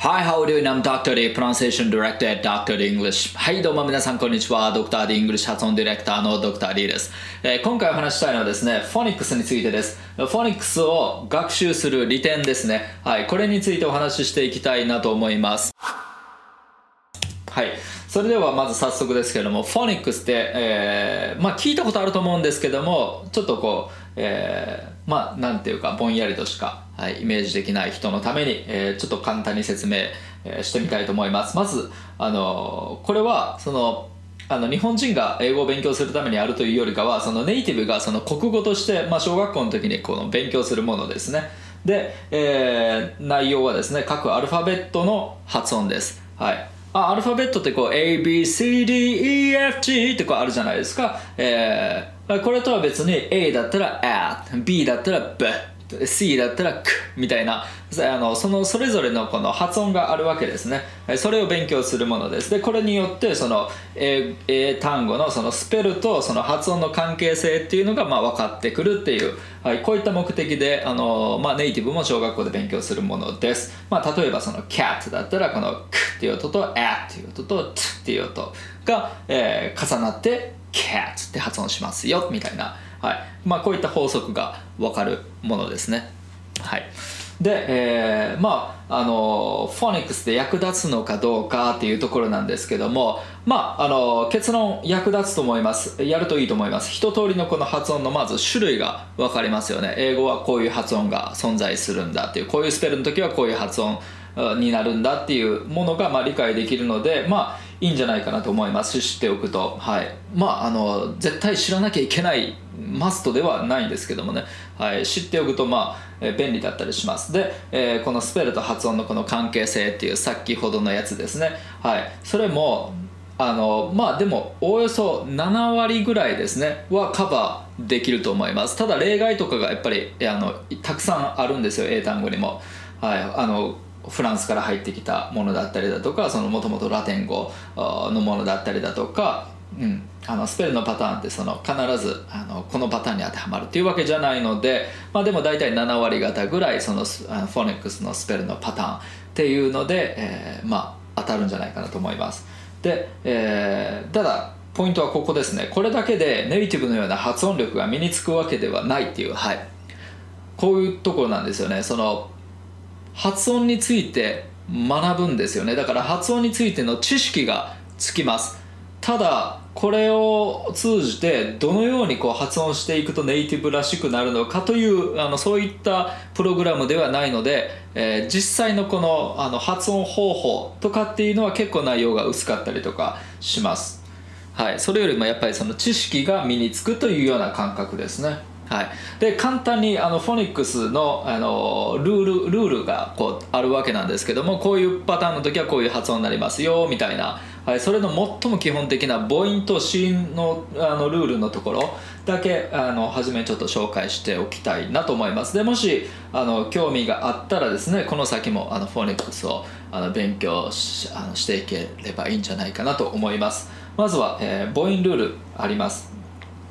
Hi, how are you? I'm Dr. D, Pronunciation Director at Dr. D English. はい、どうも皆さん、こんにちは。Dr. D English 発音ディレクターの Dr. D です、えー今回お話したいのはですね、フォニックスについてです。フォニックスを学習する利点ですね。はい、これについてお話ししていきたいなと思います。はい、それではまず早速ですけれども、フォニックスって、えーまあ、聞いたことあると思うんですけども、ちょっとこう、えーまあ、なんていうか、ぼんやりとしか、はい、イメージできない人のために、えーちょっと簡単に説明、えーしてみたいと思います。まず、あのこれは、その、あの日本人が英語を勉強するためにあるというよりかはそのネイティブがその国語として、まあ、小学校の時にこの勉強するものですね。で、えー内容はですね各アルファベットの発音です。はい。あアルファベットってこう ABCDEFG ってこうあるじゃないですか、えーこれとは別に A だったら A B だったら B C だったら K みたいなあのそのそれぞれのこの発音があるわけですね。それを勉強するものです。でこれによってその英英単語のそのスペルとその発音の関係性っていうのがまあ分かってくるっていう、はい、こういった目的であの、まあ、ネイティブも小学校で勉強するものです、まあ、例えばその cat だったらこの k っていう音と a っていう音と t っていう音が、えー重なって cat って発音しますよみたいな、はい。まあ、こういった法則が分かるものですね。はい。で、えーまああのフォニックスで役立つのかどうかっていうところなんですけどもまああの結論役立つと思います。やるといいと思います。一通りのこの発音のまず種類が分かりますよね。英語はこういう発音が存在するんだっていう。こういうスペルの時はこういう発音になるんだっていうものがまあ理解できるのでまあいいんじゃないかなと思います。知っておくと。はい。まああの絶対知らなきゃいけないマストではないんですけどもね、はい、知っておくとまあえ便利だったりします。で、えーこのスペルと発音のこの関係性っていう先ほどのやつですね。はい。それもあのまあでもおおよそ7割ぐらいですね。はカバーできると思います。ただ例外とかがやっぱりあのたくさんあるんですよ。英単語にも。はい。あのフランスから入ってきたものだったりだとかそのもともとラテン語のものだったりだとか、うん、あのスペルのパターンってその必ずあのこのパターンに当てはまるっていうわけじゃないので、まあ、でも大体7割方ぐらいそのあのフォニックスのスペルのパターンっていうので、えーまあ、当たるんじゃないかなと思います。で、えーただポイントはここですね。これだけでネイティブのような発音力が身につくわけではないっていうはい。こういうところなんですよね。その発音について学ぶんですよね。だから発音についての知識がつきます。ただこれを通じてどのようにこう発音していくとネイティブらしくなるのかというあのそういったプログラムではないので、えー実際のこのあの発音方法とかっていうのは結構内容が薄かったりとかします。はい、それよりもやっぱりその知識が身につくというような感覚ですね。はい、で簡単にあのフォニックスのあのルールルールがこうあるわけなんですけどもこういうパターンの時はこういう発音になりますよみたいな、はい、それの最も基本的な母音と子音のあのルールのところだけあの初めちょっと紹介しておきたいなと思います。でもしあの興味があったらですねこの先もあのフォニックスをあの勉強しあのしていければいいんじゃないかなと思います。まずは、えー母音ルールあります。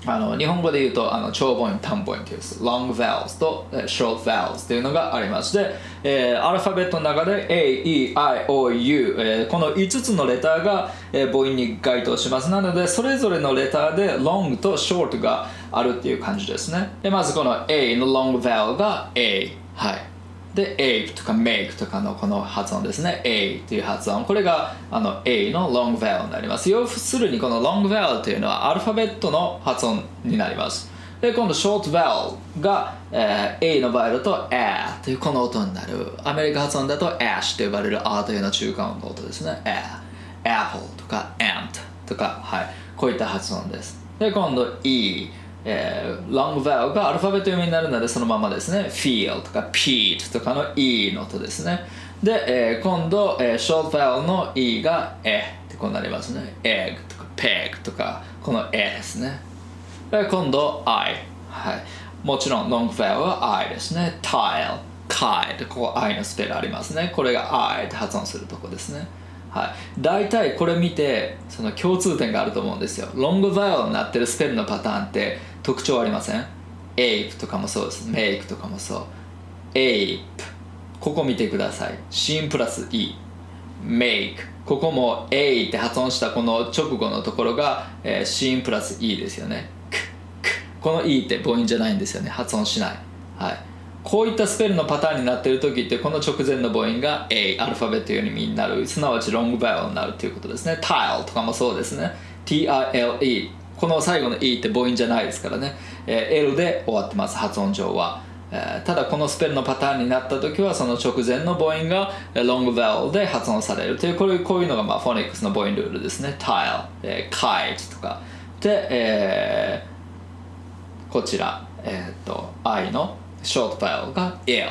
あの日本語で言うとあの長母音短母音という long vowels と short vowels というのがありまして、えーアルファベットの中で A, E, I, O, U、えーこの5つのレターが、えー母音に該当します。なのでそれぞれのレターで long と short があるっていう感じですね。でまずこの A の long vowel が A はい。で ape とか make とかのこの発音ですね。A という発音。これがあの A の long vowel になります。要するにこの long vowel というのはアルファベットの発音になります。で今度 short vowel が、えー A の場合だと A というこの音になる。アメリカ発音だと ash と呼ばれる R というような中間音の音ですね。A apple とか ant とか、はい、こういった発音です。で今度 E えー、long vowel がアルファベット読みになるのでそのままですね。feel とか peat とかの E の音ですね。で、えー今度、えー、short vowel の E がえってこうなりますね。egg とか peg とかこのえですね。で今度 I はい。もちろん long vowel は I ですね。tile カイここ I のスペルありますね。これが I って発音するとこですね。はい、大体これ見てその共通点があると思うんですよ。ロングバイオになってるスペルのパターンって特徴ありません？ape とかもそうです。make とかもそう。ape ここ見てください。子音プラス E make ここも A って発音したこの直後のところが、えー、子音プラス E ですよね。この E って母音じゃないんですよね。発音しない、はい、こういったスペルのパターンになっている時ってこの直前の母音が A アルファベットよりになる。すなわちロングバイオになるということですね。tile とかもそうですね。TILE この最後の E って母音じゃないですからね、えー、L で終わってます発音上は。えー、ただこのスペルのパターンになった時はその直前の母音がロングベルで発音されるというこういうこういうのがまあフォニックスの母音ルールですね。tile、えー、kite とか。で、えー、こちら、えー、と I のショートベルが L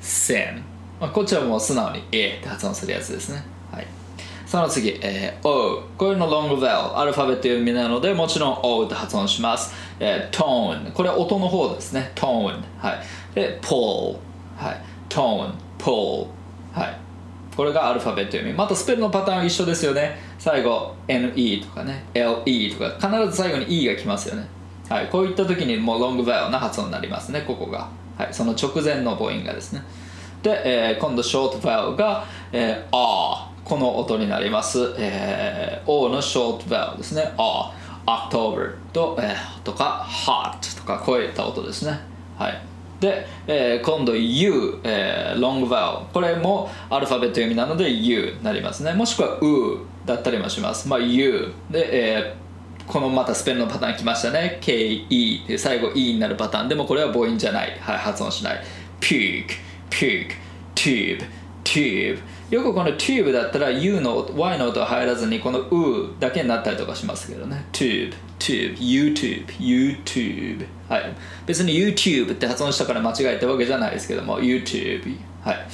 sin、まあ、こちらも素直に A って発音するやつですね。はい。その次、えー、O これのロングベルアルファベット読みなのでもちろん O と発音します、えー、トーンこれ音の方ですね。トーンはい。で Pull はい。トーン Pull はい。これがアルファベット読み。またスペルのパターン一緒ですよね。最後 NE とかね。LE とか。必ず最後に E が来ますよね。はい。こういった時にもうロングベルな発音になりますね。ここが。はい。その直前の母音がですね。で、えー、今度ショートベルが、えー、A この音になります、えー、O のショートベルですね。O October と,、えー、とか Hot とかこういった音ですね。はい。で、えー、今度 U、えー、ロングバウこれもアルファベット読みなので U になりますね。もしくは U だったりもします。まあ U で、えー、このまたスペルのパターン来ましたね。KE で最後 E になるパターン。でもこれは母音じゃない、はい、発音しない。Pig Pig Tube Tube よくこの tube だったら U の Y の音は入らずにこの U だけになったりとかしますけどね。tube tube YouTube YouTube はい。別に YouTube って発音したから間違えたわけじゃないですけども YouTube はい。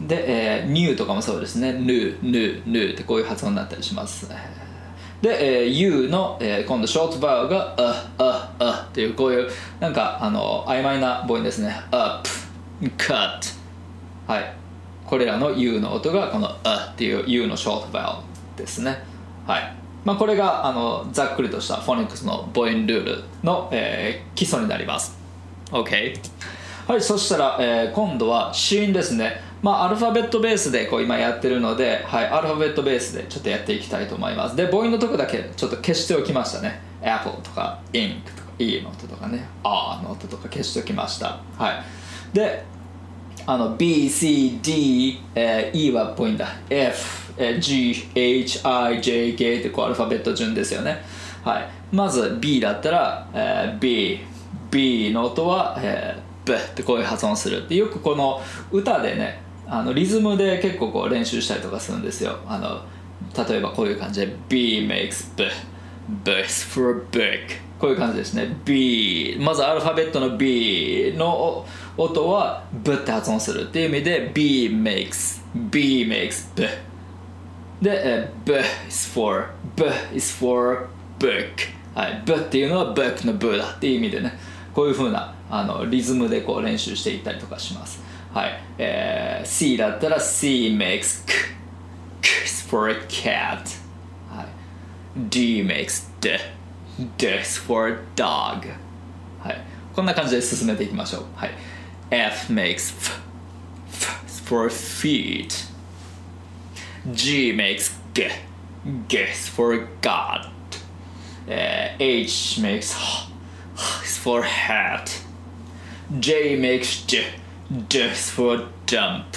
で、えー、new とかもそうですね。new new new ってこういう発音になったりします。で、えー、U の、えー、今度ショートバーが a a a っていうこういうなんかあの曖昧な母音ですね。up cut はい。これらの U の音がこの「あ」っていう U のショートバウルですね。はい。まあ、これがあのざっくりとしたフォニックスの母音ルールの、えー、基礎になります。OK はいそしたら、えー、今度は子音ですね。まあアルファベットベースでこう今やってるので、はい、アルファベットベースでちょっとやっていきたいと思います。で母音のとこだけちょっと消しておきましたね。Apple とか Ink とか E の音とかね。R の音とか消しておきました。はい。であの BCD、え、E はっぽいんだ F、え、GHIJK ってこうアルファベット順ですよね。はい。まず B だったら、えー、B B の音は、えー、B ってこういう発音する。でよくこの歌でねあのリズムで結構こう練習したりとかするんですよ。あの例えばこういう感じで B makes B B is for big こういう感じですね。B まずアルファベットの B の音は B って発音するっていう意味で B makes B makes B. で、B is for B is for book. はい B っていうのは book の B だっていう意味でね。こういうふうなあのリズムでこう練習していったりとかします。はい、えー、C だったら C makes K K is for a cat、はい、D makes D This for dog. はいこんな感じで進めていきましょう。はい。F makes F, F for feet G makes G G is for God uh, H makes H, H is for hat J makes J J is for jump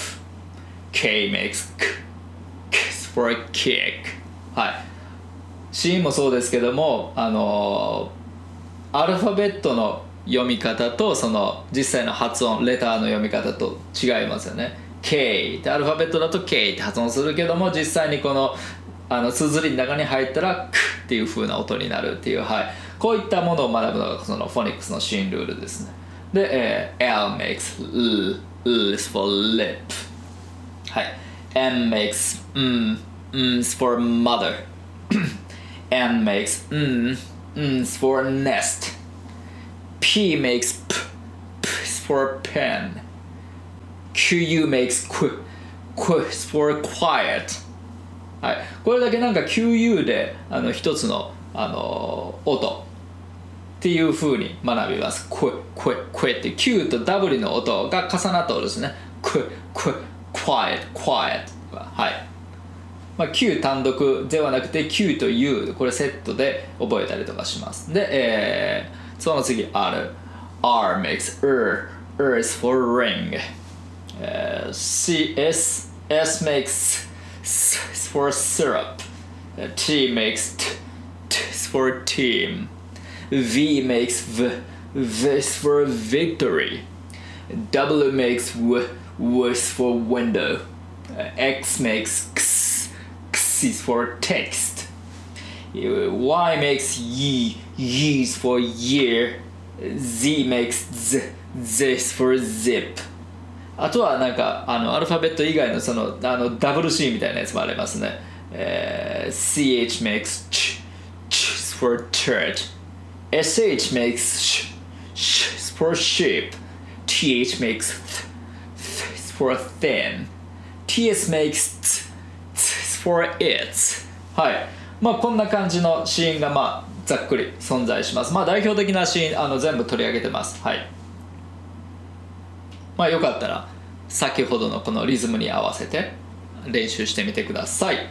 K makes K K is for kick はいシーンもそうですけどもあのアルファベットの読み方とその実際の発音レターの読み方と違いますよね。K ってアルファベットだと K って発音するけども実際にこのあの綴りの中に入ったらクっていう風な音になるっていう、はい、こういったものを学ぶのがそのフォニックスのシーンルールですね。で、えー、L makes L L is for lip はい。M makes M M is for mother N makes n, n's for nest. P makes p, p is for pen. QU makes qu, qu is for quiet. はい、これだけなんか QU であの一つのあの音っていうふうに学びます。クククって Q と W の音が重なった音ですね。ク quiet quiet はい。まあ、Q 単独ではなくて Q と U これセットで覚えたりとかしますで、えー、その次 R R makes er er is for ring、uh, C S S makes S is for syrup T makes T, T is for team V makes V V is for victory W makes W W is for window X makes X X is for text Y makes Y Y is for year Z makes Z Z is for zip あとはなんかあのアルファベット以外のそのあの WC みたいなやつもありますね、えー、CH makes ch ch for church SH makes sh sh for sheep TH makes th th for thin TS makes t t for it はいまあこんな感じのシーンがまあざっくり存在します。まあ代表的なシーンあの全部取り上げてます。はい。まあよかったら先ほどのこのリズムに合わせて練習してみてください。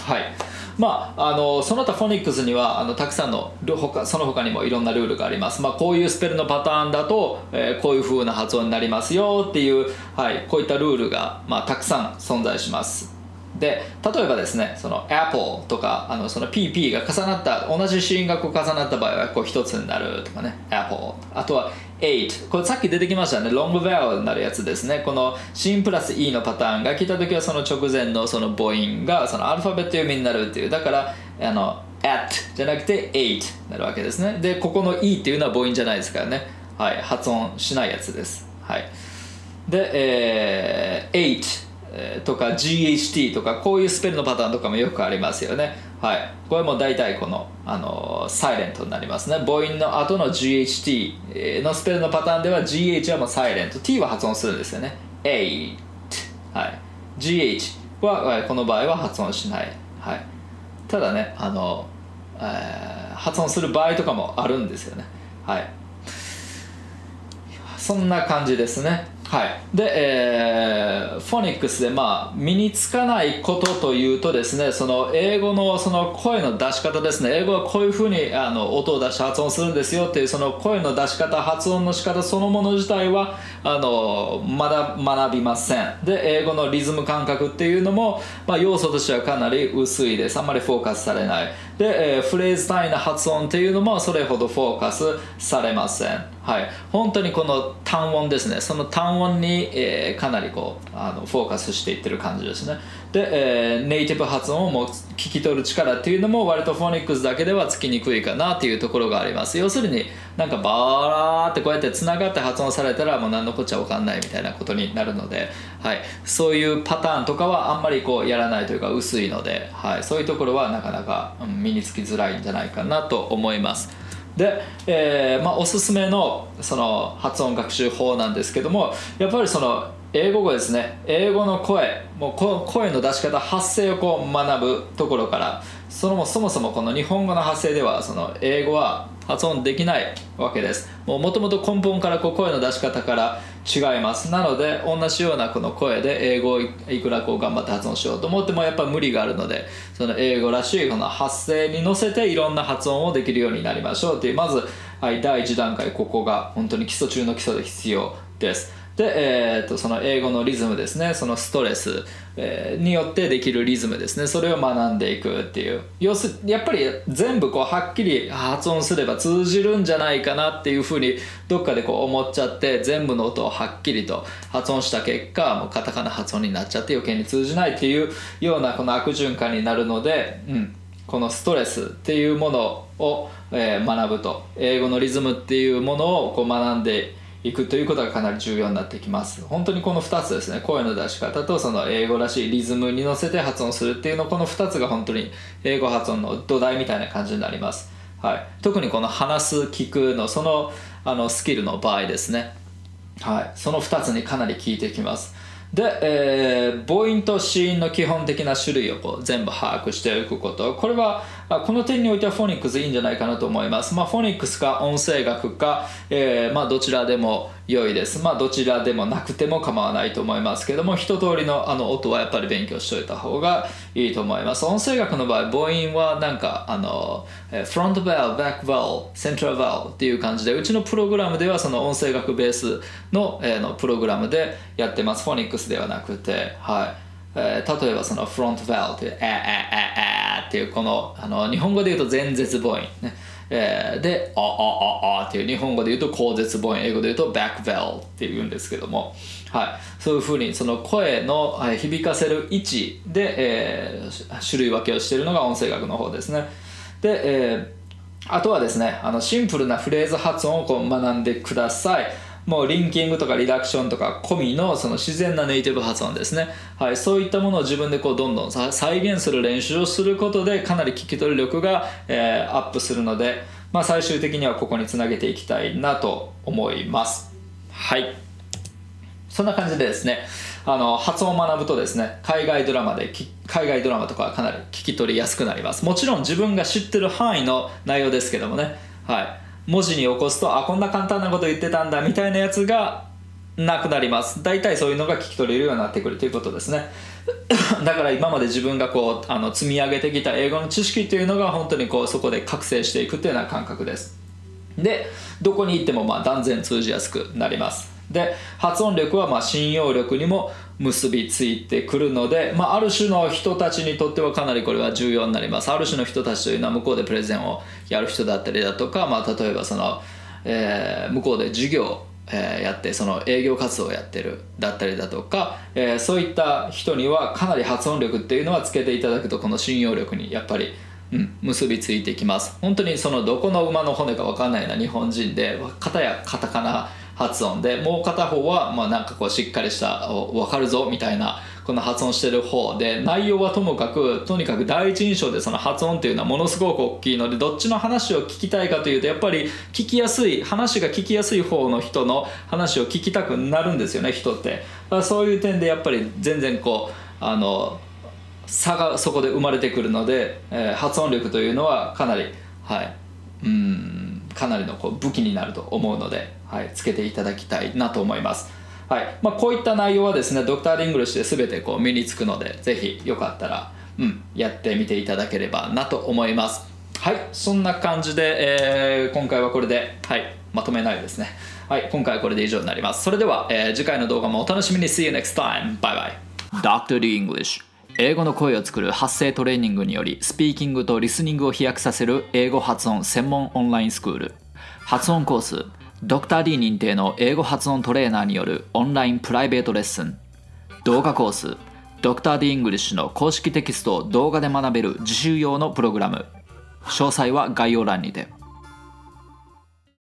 はい。まあ、あのその他フォニックスにはあのたくさんの他その他にもいろんなルールがあります、まあ、こういうスペルのパターンだと、えー、こういう風な発音になりますよっていう、はい、こういったルールが、まあ、たくさん存在します。で例えばですねその Apple とかあのその PP が重なった同じ子音がこう重なった場合はこう一つになるとかね Apple あとは8これさっき出てきましたねロングベアになるやつですね。このシンプラス E のパターンが来た時はその直前のその母音がそのアルファベット読みになるっていう。だからあの at じゃなくて8になるわけですね。でここの E っていうのは母音じゃないですからね。はい発音しないやつです。はい。で、えー、8とか GHT とかこういうスペルのパターンとかもよくありますよね。はい。これも大体このあのサイレントになりますね。母音の後の GHT のスペルのパターンでは GH はもうサイレント T は発音するんですよね。8はい。GH はこの場合は発音しない。はい。ただねあの、えー、発音する場合とかもあるんですよね。はい。そんな感じですね。はい。で、えー、フォニックスで、まあ、身につかないことというとですねその英語のその声の出し方ですね。英語はこういうふうにあの音を出して発音するんですよっていうその声の出し方発音の仕方そのもの自体はあのまだ学びません。で英語のリズム感覚っていうのも、まあ、要素としてはかなり薄いです。あんまりフォーカスされない。で、えー、フレーズ単位の発音っていうのもそれほどフォーカスされません。はい、本当にこの単音ですね。その単音に、えー、かなりこうあのフォーカスしていってる感じですね。で、えー、ネイティブ発音をもう聞き取る力っていうのも割とフォニックスだけではつきにくいかなっていうところがあります。要するになんかバーってこうやってつながって発音されたらもう何のこっちゃ分かんないみたいなことになるので、はい、そういうパターンとかはあんまりこうやらないというか薄いので、はい、そういうところはなかなか身につきづらいんじゃないかなと思います。で、えーまあ、おすすめのその発音学習法なんですけどもやっぱりその英語語ですね。英語の声もう声の出し方発声をこう学ぶところからそのそもそもこの日本語の発声ではその英語は発音できないわけです。もともと根本からこう声の出し方から違います。なので同じようなこの声で英語をいくらこう頑張って発音しようと思ってもやっぱり無理があるのでその英語らしいこの発声に乗せていろんな発音をできるようになりましょうというまず、はい、第1段階ここが本当に基礎中の基礎で必要です。で、えー、とその英語のリズムですね。そのストレス、え、によってできるリズムですね。それを学んでいくっていう。要するやっぱり全部こうはっきり発音すれば通じるんじゃないかなっていうふうにどっかでこう思っちゃって全部の音をはっきりと発音した結果もうカタカナ発音になっちゃって余計に通じないっていうようなこの悪循環になるので、うん、このストレスっていうものを、え、学ぶと。英語のリズムっていうものをこう学んでいくということがかなり重要になってきます。本当にこの2つですね。声の出し方とその英語らしいリズムに乗せて発音するっていうのこの2つが本当に英語発音の土台みたいな感じになります、はい、特にこの話す聞くのそのあのスキルの場合ですね。はい。その2つにかなり効いてきます。で、えー、母音と子音の基本的な種類をこう全部把握しておくこと。これはこの点においてはフォニックスいいんじゃないかなと思います。まあ、フォニックスか音声学か、えー、まあ、どちらでも良いです。まあ、どちらでもなくても構わないと思いますけども、一通りのあの音はやっぱり勉強しといた方がいいと思います。音声学の場合、母音はなんか、あの、フロントベル、バックベル、セントラルベルっていう感じで、うちのプログラムではその音声学ベースの,、えー、のプログラムでやってます。フォニックスではなくて、はい。えー、例えばそのフロントベルっていう、えー、えー、えー、っていうこのあの日本語で言うと前絶母音ね。えー、で、あ、あ、あ、あっていう日本語で言うと後絶母音、英語で言うとバックベルって言うんですけども、はい、そういうふうにその声の響かせる位置で、えー、種類分けをしているのが音声学の方ですね。で、えー、あとはですね、あのシンプルなフレーズ発音をこう学んでください。もうリンキングとかリダクションとか込みのその自然なネイティブ発音ですね、はい、そういったものを自分でこうどんどん再現する練習をすることでかなり聞き取り力が、えー、アップするので、まあ、最終的にはここにつなげていきたいなと思います。はい。そんな感じでですねあの発音を学ぶとですね海外ドラマで海外ドラマとかはかなり聞き取りやすくなります。もちろん自分が知ってる範囲の内容ですけどもね。はい。文字に起こすとあこんな簡単なこと言ってたんだみたいなやつがなくなります。大体そういうのが聞き取れるようになってくるということですね。だから今まで自分がこうあの積み上げてきた英語の知識というのが本当にこうそこで覚醒していくというような感覚です。でどこに行ってもまあ断然通じやすくなります。で発音力はま信用力にも結びついてくるので、まあ、ある種の人たちにとってはかなりこれは重要になります。ある種の人たちというのは向こうでプレゼンをやる人だったりだとか、まあ、例えばその、えー、向こうで授業えー、やってその営業活動をやってるだったりだとか、えー、そういった人にはかなり発音力っていうのはつけていただくとこの信用力にやっぱり、うん、結びついてきます。本当にそのどこの馬の骨か分かんないな日本人で片やカタカナ発音でもう片方はまあなんかこうしっかりした分かるぞみたいなこの発音してる方で内容はともかくとにかく第一印象でその発音っていうのはものすごく大きいのでどっちの話を聞きたいかというとやっぱり聞きやすい話が聞きやすい方の人の話を聞きたくなるんですよね。人って。そういう点でやっぱり全然こうあの差がそこで生まれてくるので、えー、発音力というのはかなりはい。うん。かなりのこう武器になると思うのではい、つけていただきたいなと思います。はいまあ、こういった内容はですね、ドクター・リングリッシュで全てこう身につくので、ぜひよかったら、うん、やってみていただければなと思います。はい、そんな感じで、えー、今回はこれで、はい、まとめないですね。はい、今回はこれで以上になります。それでは、えー、次回の動画もお楽しみに。See you next time. Bye bye. Dr. D English 英語の声を作る発声トレーニングによりスピーキングとリスニングを飛躍させる英語発音専門オンラインスクール。発音コースドクター D 認定の英語発音トレーナーによるオンラインプライベートレッスン。動画コースドクター D イングリッシュの公式テキストを動画で学べる自習用のプログラム。詳細は概要欄にて。